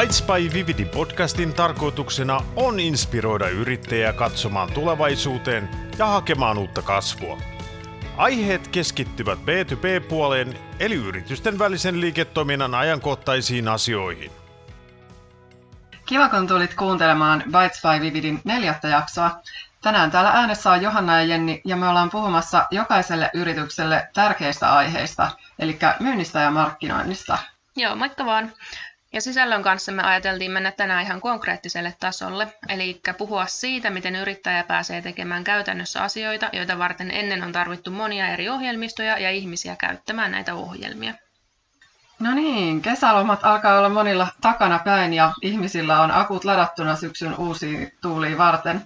Bites by Vividi podcastin tarkoituksena on inspiroida yrittäjää katsomaan tulevaisuuteen ja hakemaan uutta kasvua. Aiheet keskittyvät B2B-puoleen eli yritysten välisen liiketoiminnan ajankohtaisiin asioihin. Kiva, kun tulit kuuntelemaan Bites by Vividin neljättä jaksoa. Tänään täällä äänessä on Johanna ja Jenni ja me ollaan puhumassa jokaiselle yritykselle tärkeistä aiheista, eli myynnistä ja markkinoinnista. Joo, moikka vaan. Ja sisällön kanssa me ajateltiin mennä tänään ihan konkreettiselle tasolle, eli puhua siitä, miten yrittäjä pääsee tekemään käytännössä asioita, joita varten ennen on tarvittu monia eri ohjelmistoja ja ihmisiä käyttämään näitä ohjelmia. No niin, kesälomat alkaa olla monilla takana päin ja ihmisillä on akut ladattuna syksyn uusiin tuuliin varten.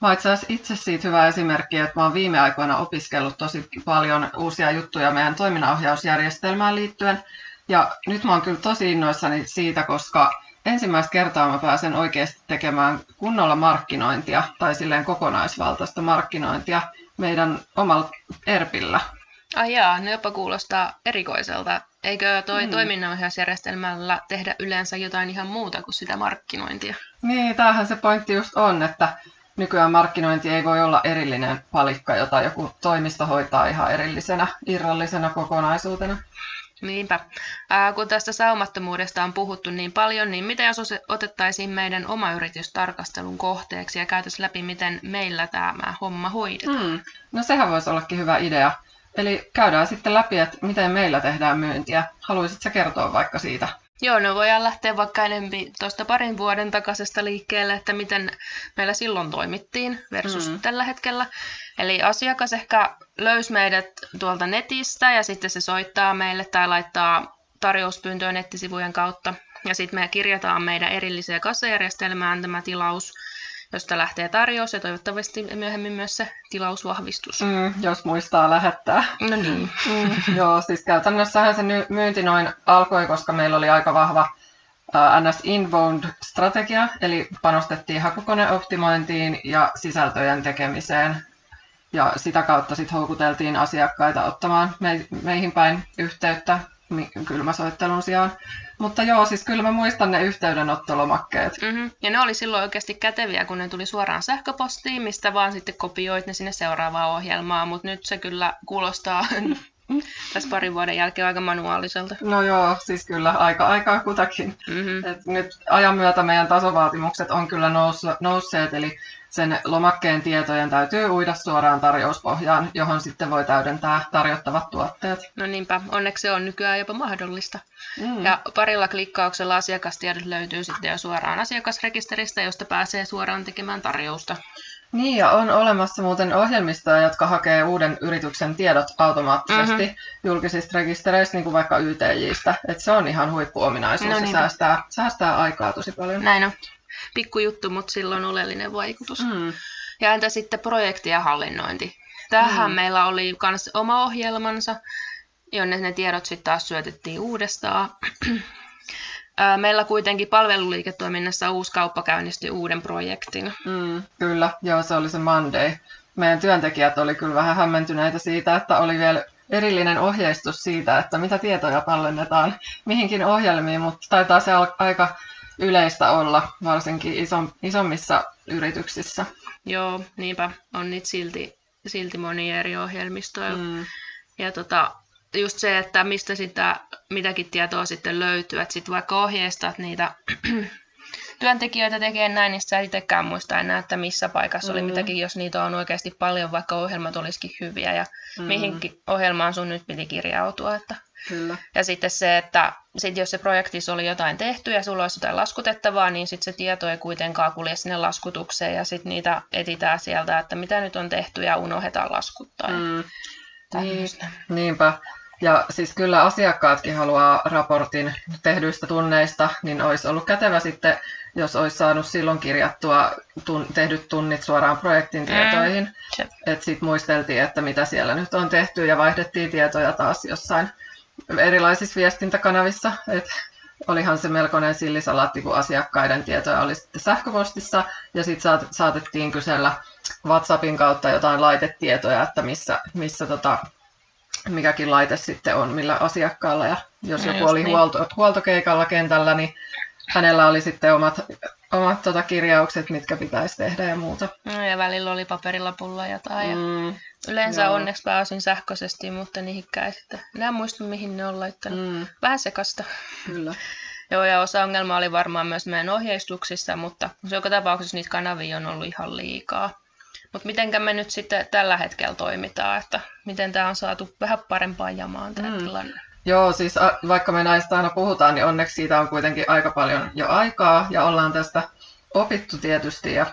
Mä itse asiassa itse siitä hyvä esimerkki, että mä oon viime aikoina opiskellut tosi paljon uusia juttuja meidän toiminnanohjausjärjestelmään liittyen – ja nyt mä oon kyllä tosi innoissani siitä, koska ensimmäistä kertaa mä pääsen oikeasti tekemään kunnolla markkinointia tai silleen kokonaisvaltaista markkinointia meidän omalla ERPillä. Ai jaa, ne jopa kuulostaa erikoiselta. Eikö toi hmm. toiminnanohjausjärjestelmällä tehdä yleensä jotain ihan muuta kuin sitä markkinointia? Niin, tämähän se pointti just on, että nykyään markkinointi ei voi olla erillinen palikka, jota joku toimisto hoitaa ihan erillisenä, irrallisena kokonaisuutena. Niinpä. Ää, kun tästä saumattomuudesta on puhuttu niin paljon, niin mitä jos otettaisiin meidän oma yritys tarkastelun kohteeksi ja käytäisiin läpi, miten meillä tämä homma hoidetaan? Hmm. No sehän voisi ollakin hyvä idea. Eli käydään sitten läpi, että miten meillä tehdään myyntiä. Haluaisitko kertoa vaikka siitä? Joo, no voidaan lähteä vaikka enemmän tuosta parin vuoden takaisesta liikkeelle, että miten meillä silloin toimittiin versus mm. tällä hetkellä. Eli asiakas ehkä löysi meidät tuolta netistä ja sitten se soittaa meille tai laittaa tarjouspyyntöä nettisivujen kautta. Ja sitten me kirjataan meidän erilliseen kassajärjestelmään tämä tilaus, josta lähtee tarjous ja toivottavasti myöhemmin myös se tilausvahvistus. Mm, jos muistaa lähettää. No niin. Mm, joo, siis käytännössähän se myynti noin alkoi, koska meillä oli aika vahva NS Inbound-strategia, eli panostettiin hakukoneoptimointiin ja sisältöjen tekemiseen ja sitä kautta sitten houkuteltiin asiakkaita ottamaan me, meihin päin yhteyttä kylmäsoittelun sijaan. Mutta joo, siis kyllä mä muistan ne yhteydenottolomakkeet. Mm-hmm. Ja ne oli silloin oikeasti käteviä, kun ne tuli suoraan sähköpostiin, mistä vaan sitten kopioit ne sinne seuraavaan ohjelmaan, mutta nyt se kyllä kuulostaa tässä parin vuoden jälkeen aika manuaaliselta. No joo, siis kyllä aika aikaa kutakin. Mm-hmm. Et nyt ajan myötä meidän tasovaatimukset on kyllä nousseet, eli sen lomakkeen tietojen täytyy uida suoraan tarjouspohjaan, johon sitten voi täydentää tarjottavat tuotteet. No niinpä, onneksi se on nykyään jopa mahdollista. Mm. Ja parilla klikkauksella asiakastiedot löytyy sitten jo suoraan asiakasrekisteristä, josta pääsee suoraan tekemään tarjousta. Niin, ja on olemassa muuten ohjelmistoja, jotka hakee uuden yrityksen tiedot automaattisesti mm-hmm. julkisista rekistereistä, niin kuin vaikka YTJistä. Et se on ihan huippuominaisuus no, ja säästää, säästää aikaa tosi paljon. Näin on pikkujuttu, mutta sillä on oleellinen vaikutus. Mm. Ja entä sitten projekti ja hallinnointi? Tähän mm. meillä oli myös oma ohjelmansa, jonne ne tiedot sitten taas syötettiin uudestaan. Meillä kuitenkin palveluliiketoiminnassa uusi kauppa käynnistyi uuden projektin. Mm, kyllä, joo se oli se Monday. Meidän työntekijät oli kyllä vähän hämmentyneitä siitä, että oli vielä erillinen ohjeistus siitä, että mitä tietoja tallennetaan mihinkin ohjelmiin, mutta taitaa se aika yleistä olla, varsinkin isom, isommissa yrityksissä. Joo, niinpä. On niitä silti, silti monia eri ohjelmistoja. Mm. Ja tota, just se, että mistä sitä mitäkin tietoa sitten löytyy, että sitten vaikka ohjeistat niitä työntekijöitä tekee näin, niin sä itsekään muista enää, että missä paikassa mm. oli mitäkin, jos niitä on oikeasti paljon, vaikka ohjelmat olisikin hyviä ja mm. mihinkin ohjelmaan sun nyt piti kirjautua. Että Kyllä. Ja sitten se, että sit jos se projektissa oli jotain tehty ja sulla olisi jotain laskutettavaa, niin sitten se tieto ei kuitenkaan kulje sinne laskutukseen ja sitten niitä etitään sieltä, että mitä nyt on tehty ja unohdetaan laskuttaa. Mm. Niin, niinpä. Ja siis kyllä asiakkaatkin haluaa raportin tehdyistä tunneista, niin olisi ollut kätevä sitten, jos olisi saanut silloin kirjattua tun, tehdyt tunnit suoraan projektin mm. tietoihin. Mm. Että sitten muisteltiin, että mitä siellä nyt on tehty ja vaihdettiin tietoja taas jossain erilaisissa viestintäkanavissa. Et olihan se melkoinen sillisalaatti, kun asiakkaiden tietoja oli sitten sähköpostissa ja sitten saatettiin kysellä WhatsAppin kautta jotain laitetietoja, että missä, missä tota, mikäkin laite sitten on millä asiakkaalla. Ja jos no joku oli niin. huolto, huoltokeikalla kentällä, niin hänellä oli sitten omat, omat tota, kirjaukset, mitkä pitäisi tehdä ja muuta. No, ja välillä oli paperilapulla jotain. Ja Mm, yleensä joo. onneksi pääsin sähköisesti, mutta niihinkään sitten enää muista, mihin ne on laittanut. mm, Vähän sekasta. kyllä. Joo, ja osa ongelmaa oli varmaan myös meidän ohjeistuksissa, mutta joka tapauksessa niitä kanavia on ollut ihan liikaa. Mutta mitenkä me nyt sitten tällä hetkellä toimitaan, että miten tämä on saatu vähän parempaan jamaan tämä mm. tilanne? Joo, siis a, vaikka me näistä aina puhutaan, niin onneksi siitä on kuitenkin aika paljon jo aikaa ja ollaan tästä opittu tietysti. Ja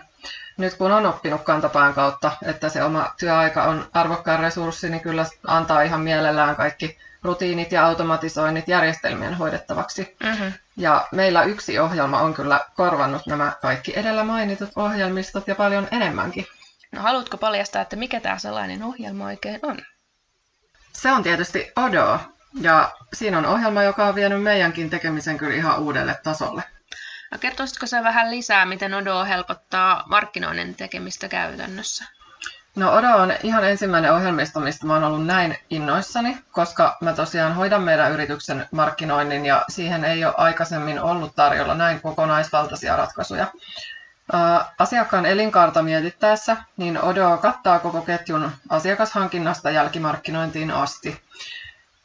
nyt kun on oppinut kantapään kautta, että se oma työaika on arvokkaan resurssi, niin kyllä antaa ihan mielellään kaikki rutiinit ja automatisoinnit järjestelmien hoidettavaksi. Mm-hmm. Ja meillä yksi ohjelma on kyllä korvannut nämä kaikki edellä mainitut ohjelmistot ja paljon enemmänkin. No haluatko paljastaa, että mikä tämä sellainen ohjelma oikein on? Se on tietysti Odo, ja siinä on ohjelma, joka on vienyt meidänkin tekemisen kyllä ihan uudelle tasolle. No kertoisitko sä vähän lisää, miten Odo helpottaa markkinoinnin tekemistä käytännössä? No Odo on ihan ensimmäinen ohjelmisto, mistä mä oon ollut näin innoissani, koska mä tosiaan hoidan meidän yrityksen markkinoinnin ja siihen ei ole aikaisemmin ollut tarjolla näin kokonaisvaltaisia ratkaisuja. Asiakkaan elinkaarta mietittäessä, niin Odo kattaa koko ketjun asiakashankinnasta jälkimarkkinointiin asti.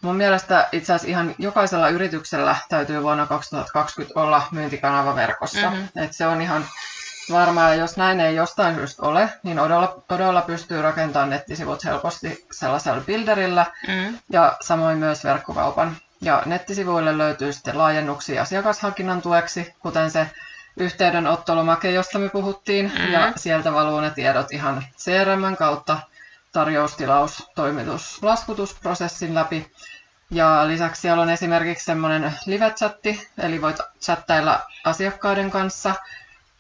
Mun mielestä itse asiassa ihan jokaisella yrityksellä täytyy vuonna 2020 olla myyntikanava verkossa. Mhm. Et se on ihan varmaa, ja jos näin ei jostain syystä ole, niin Odolla, Odolla pystyy rakentamaan nettisivut helposti sellaisella builderillä Mm. ja samoin myös verkkokaupan. Ja nettisivuille löytyy sitten laajennuksia asiakashankinnan tueksi, kuten se yhteydenottolomake, josta me puhuttiin, Mhm. ja sieltä valuu ne tiedot ihan CRM kautta tarjoustilaus, toimitus, laskutusprosessin läpi. Ja lisäksi siellä on esimerkiksi semmoinen live-chatti, eli voit chattailla asiakkaiden kanssa,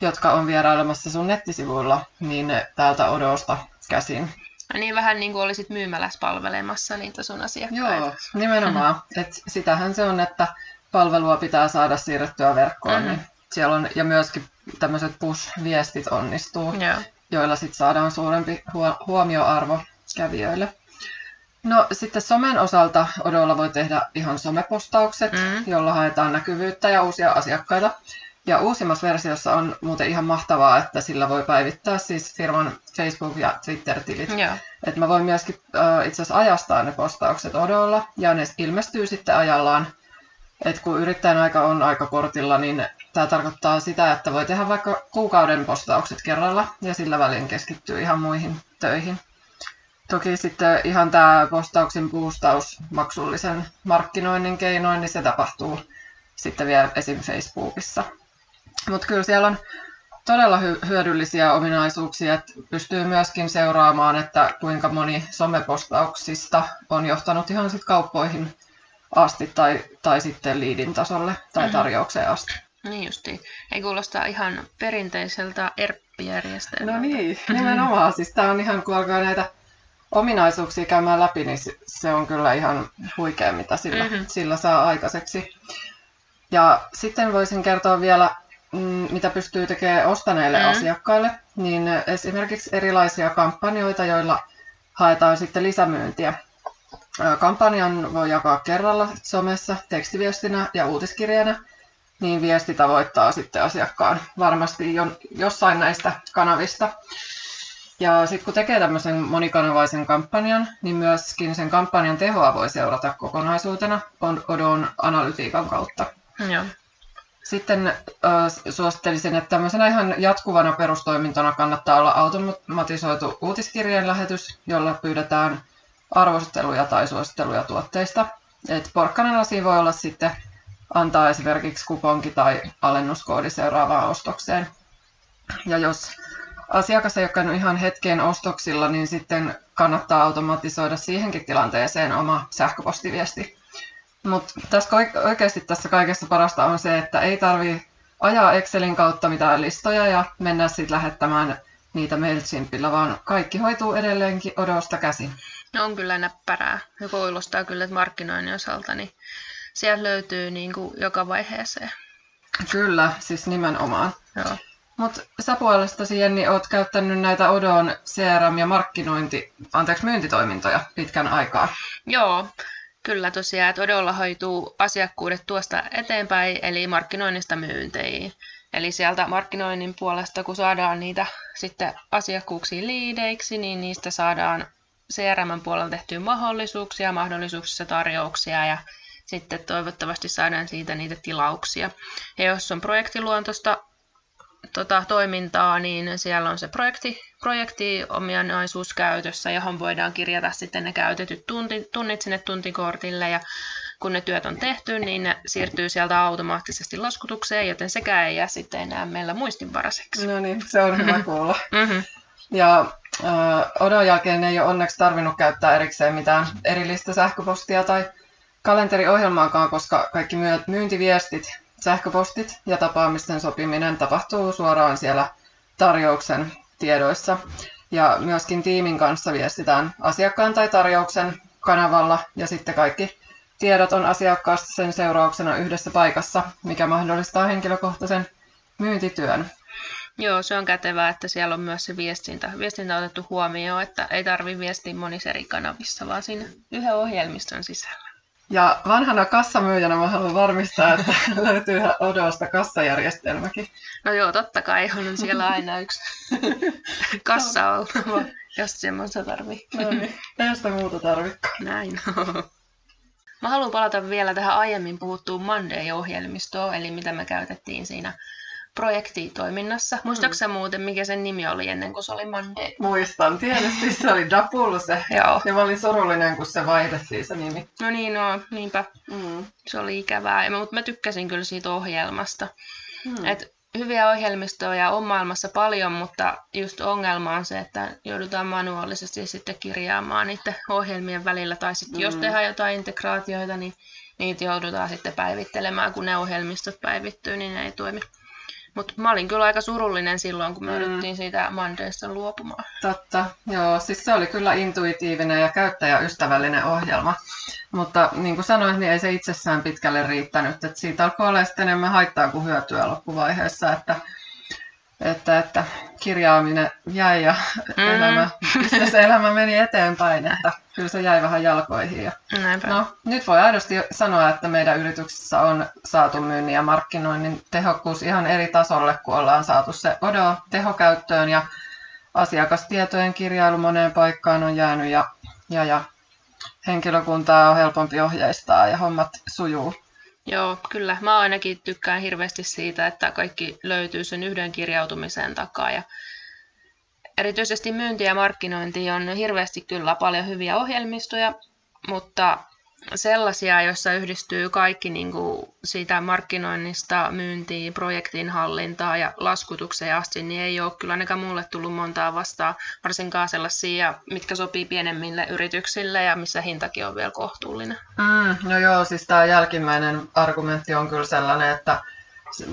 jotka on vierailemassa sun nettisivuilla, niin täältä Odosta käsin. Ja niin vähän niin kuin olisit myymälässä palvelemassa niitä sun asiakkaita. Joo, nimenomaan. Et sitähän se on, että palvelua pitää saada siirrettyä verkkoon. Mhm. Niin siellä on, ja myöskin tämmöiset push-viestit onnistuu, Joo. Joilla sit saadaan suurempi huo- huomioarvo kävijöille. No sitten somen osalta Odolla voi tehdä ihan somepostaukset, Mm. jolla haetaan näkyvyyttä ja uusia asiakkaita. Ja uusimmassa versiossa on muuten ihan mahtavaa, että sillä voi päivittää siis firman Facebook- ja Twitter-tilit. Joo. Et mä voin myöskin äh, itse asiassa ajastaa ne postaukset odolla ja ne ilmestyy sitten ajallaan. Et kun yrittäjän aika on aika kortilla, niin tämä tarkoittaa sitä, että voi tehdä vaikka kuukauden postaukset kerralla ja sillä välin keskittyy ihan muihin töihin. Toki sitten ihan tämä postauksen boostaus maksullisen markkinoinnin keinoin, niin se tapahtuu sitten vielä esim. Facebookissa. Mutta kyllä siellä on todella hy- hyödyllisiä ominaisuuksia, että pystyy myöskin seuraamaan, että kuinka moni somepostauksista on johtanut ihan sit kauppoihin asti tai, tai sitten liidin tasolle tai Mhm. tarjoukseen asti. Niin justiin. Ei kuulostaa ihan perinteiseltä ERP-järjestelmältä. No niin, nimenomaan. Siis tämä on ihan, kun alkaa näitä ominaisuuksia käymään läpi, niin se- on kyllä ihan huikea, mitä sillä, Mhm. sillä saa aikaiseksi. Ja sitten voisin kertoa vielä, mm, mitä pystyy tekemään ostaneille Mhm. asiakkaille, niin esimerkiksi erilaisia kampanjoita, joilla haetaan sitten lisämyyntiä. Kampanjan voi jakaa kerralla somessa, tekstiviestinä ja uutiskirjeenä, niin viesti tavoittaa sitten asiakkaan varmasti jo, jossain näistä kanavista. Ja sitten kun tekee tämmöisen monikanavaisen kampanjan, niin myöskin sen kampanjan tehoa voi seurata kokonaisuutena on Odon analytiikan kautta. Joo. Sitten äh, suosittelisin, että tämmöisenä ihan jatkuvana perustoimintona kannattaa olla automatisoitu uutiskirjeen lähetys, jolla pyydetään arvosteluja tai suositteluja tuotteista. Et porkkanana siinä voi olla sitten antaa esimerkiksi kuponki tai alennuskoodi seuraavaan ostokseen. Ja jos asiakas ei ole käynyt ihan hetkeen ostoksilla, niin sitten kannattaa automatisoida siihenkin tilanteeseen oma sähköpostiviesti. Mutta tässä oikeasti tässä kaikessa parasta on se, että ei tarvi ajaa Excelin kautta mitään listoja ja mennä sitten lähettämään niitä MailChimpillä, vaan kaikki hoituu edelleenkin odosta käsin. No on kyllä näppärää. Ja kuulostaa kyllä, että markkinoinnin osalta, niin sieltä löytyy niin kuin joka vaiheeseen. Kyllä, siis nimenomaan. Joo. Mutta sä puolestasi, Jenni, oot käyttänyt näitä Odon CRM- ja markkinointi, anteeksi, myyntitoimintoja pitkän aikaa. Joo, Kyllä tosiaan, että Odolla hoituu asiakkuudet tuosta eteenpäin, eli markkinoinnista myyntiin. Eli sieltä markkinoinnin puolesta, kun saadaan niitä sitten asiakkuuksiin liideiksi, niin niistä saadaan CRM puolella tehtyä mahdollisuuksia, mahdollisuuksissa tarjouksia ja sitten toivottavasti saadaan siitä niitä tilauksia. Ja jos on projektiluontoista tota, toimintaa, niin siellä on se projekti, projektiominaisuus käytössä, johon voidaan kirjata sitten ne käytetyt tunti, tunnit sinne tuntikortille ja kun ne työt on tehty, niin ne siirtyy sieltä automaattisesti laskutukseen, joten sekään ei jää sitten enää meillä muistinvaraiseksi. No niin, se on hyvä kuulla. Mm-hmm. Ja odon jälkeen ei ole onneksi tarvinnut käyttää erikseen mitään erillistä sähköpostia tai kalenteriohjelmaakaan, koska kaikki myyntiviestit, sähköpostit ja tapaamisten sopiminen tapahtuu suoraan siellä tarjouksen tiedoissa. Ja myöskin tiimin kanssa viestitään asiakkaan tai tarjouksen kanavalla ja sitten kaikki tiedot on asiakkaasta sen seurauksena yhdessä paikassa, mikä mahdollistaa henkilökohtaisen myyntityön. Joo, se on kätevää, että siellä on myös se viestintä, viestintä otettu huomioon, että ei tarvi viestiä monissa eri kanavissa, vaan siinä yhden ohjelmiston sisällä. Ja vanhana kassamyyjänä mä haluan varmistaa, että löytyy Odosta kassajärjestelmäkin. No joo, totta kai on siellä aina yksi kassa oltava, jos semmoista tarvii. No niin, ei sitä muuta tarvikaan. Näin. Mä haluan palata vielä tähän aiemmin puhuttuun Monday-ohjelmistoon, eli mitä me käytettiin siinä projektitoiminnassa. Muistaaksä mm. muuten, mikä sen nimi oli ennen kuin se oli Monday? Muistan, tietysti se oli Dapulse. Joo. Ja mä olin surullinen, kun se vaihdettiin se nimi. No niin, no, niinpä. Mm. Se oli ikävää, mutta mä tykkäsin kyllä siitä ohjelmasta. Mm. Et hyviä ohjelmistoja on maailmassa paljon, mutta just ongelma on se, että joudutaan manuaalisesti sitten kirjaamaan niiden ohjelmien välillä. Tai sitten mm. jos tehdään jotain integraatioita, niin niitä joudutaan sitten päivittelemään, kun ne ohjelmistot päivittyy, niin ne ei toimi. Mutta mä olin kyllä aika surullinen silloin, kun me mm. siitä Mandaysta luopumaan. Totta, joo. Siis se oli kyllä intuitiivinen ja käyttäjäystävällinen ohjelma. Mutta niin kuin sanoin, niin ei se itsessään pitkälle riittänyt. Et siitä alkoi olla sitten enemmän haittaa kuin hyötyä loppuvaiheessa. Että että, että kirjaaminen jäi ja mm. elämä, se elämä meni eteenpäin, että kyllä se jäi vähän jalkoihin. Ja, no, nyt voi aidosti sanoa, että meidän yrityksessä on saatu myynnin ja markkinoinnin tehokkuus ihan eri tasolle, kun ollaan saatu se Odo tehokäyttöön ja asiakastietojen kirjailu moneen paikkaan on jäänyt ja, ja, ja henkilökuntaa on helpompi ohjeistaa ja hommat sujuu. Joo, kyllä. Mä ainakin tykkään hirveästi siitä, että kaikki löytyy sen yhden kirjautumisen takaa. Ja erityisesti myynti ja markkinointi on hirveästi kyllä paljon hyviä ohjelmistoja, mutta sellaisia, joissa yhdistyy kaikki niin kuin siitä markkinoinnista, myyntiin, projektin hallintaa ja laskutukseen asti, niin ei ole kyllä ainakaan mulle tullut montaa vastaan, varsinkaan sellaisia, mitkä sopii pienemmille yrityksille ja missä hintakin on vielä kohtuullinen. Mm, no joo, siis tämä jälkimmäinen argumentti on kyllä sellainen, että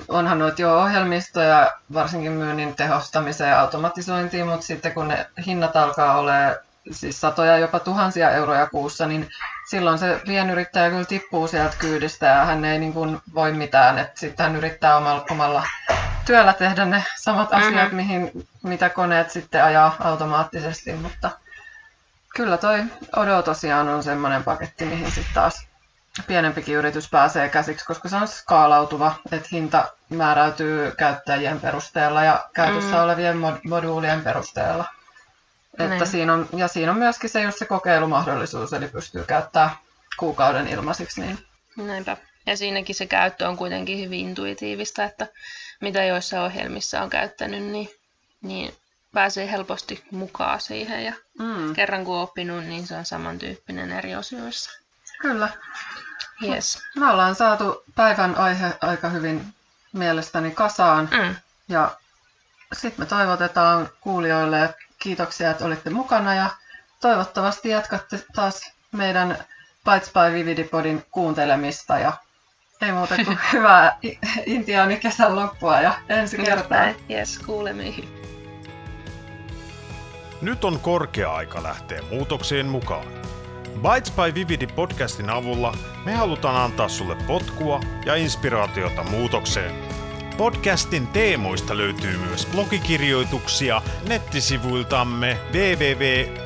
onhan noita jo ohjelmistoja, varsinkin myynnin tehostamiseen ja automatisointiin, mutta sitten kun ne hinnat alkaa olemaan siis satoja, jopa tuhansia euroja kuussa, niin silloin se pienyrittäjä kyllä tippuu sieltä kyydistä ja hän ei niin kuin voi mitään. Että sitten hän yrittää omalla, omalla työllä tehdä ne samat mm-hmm. asiat, mihin, mitä koneet sitten ajaa automaattisesti, mutta kyllä toi Odo tosiaan on semmoinen paketti, mihin sitten taas pienempikin yritys pääsee käsiksi, koska se on skaalautuva, että hinta määräytyy käyttäjien perusteella ja käytössä mm. olevien moduulien perusteella. Että niin. siinä on, ja siinä on myöskin se just se kokeilumahdollisuus, eli pystyy käyttämään kuukauden ilmaisiksi. Niin. Näinpä. Ja siinäkin se käyttö on kuitenkin hyvin intuitiivista, että mitä joissa ohjelmissa on käyttänyt, niin, niin pääsee helposti mukaan siihen. Ja mm. kerran kun on oppinut, niin se on samantyyppinen eri osioissa. Kyllä. Yes. Me ollaan saatu päivän aihe aika hyvin mielestäni kasaan. Mm. Ja sitten me toivotetaan kuulijoille kiitoksia, että olitte mukana ja toivottavasti jatkatte taas meidän Bites by Vividipodin kuuntelemista ja ei muuta kuin hyvää intiaani kesän loppua ja ensi kertaa. Yes, kuulemiin. Nyt on korkea aika lähteä muutokseen mukaan. Bites by Vividi podcastin avulla me halutaan antaa sulle potkua ja inspiraatiota muutokseen. Podcastin teemoista löytyy myös blogikirjoituksia nettisivuiltamme www.vividi.fi.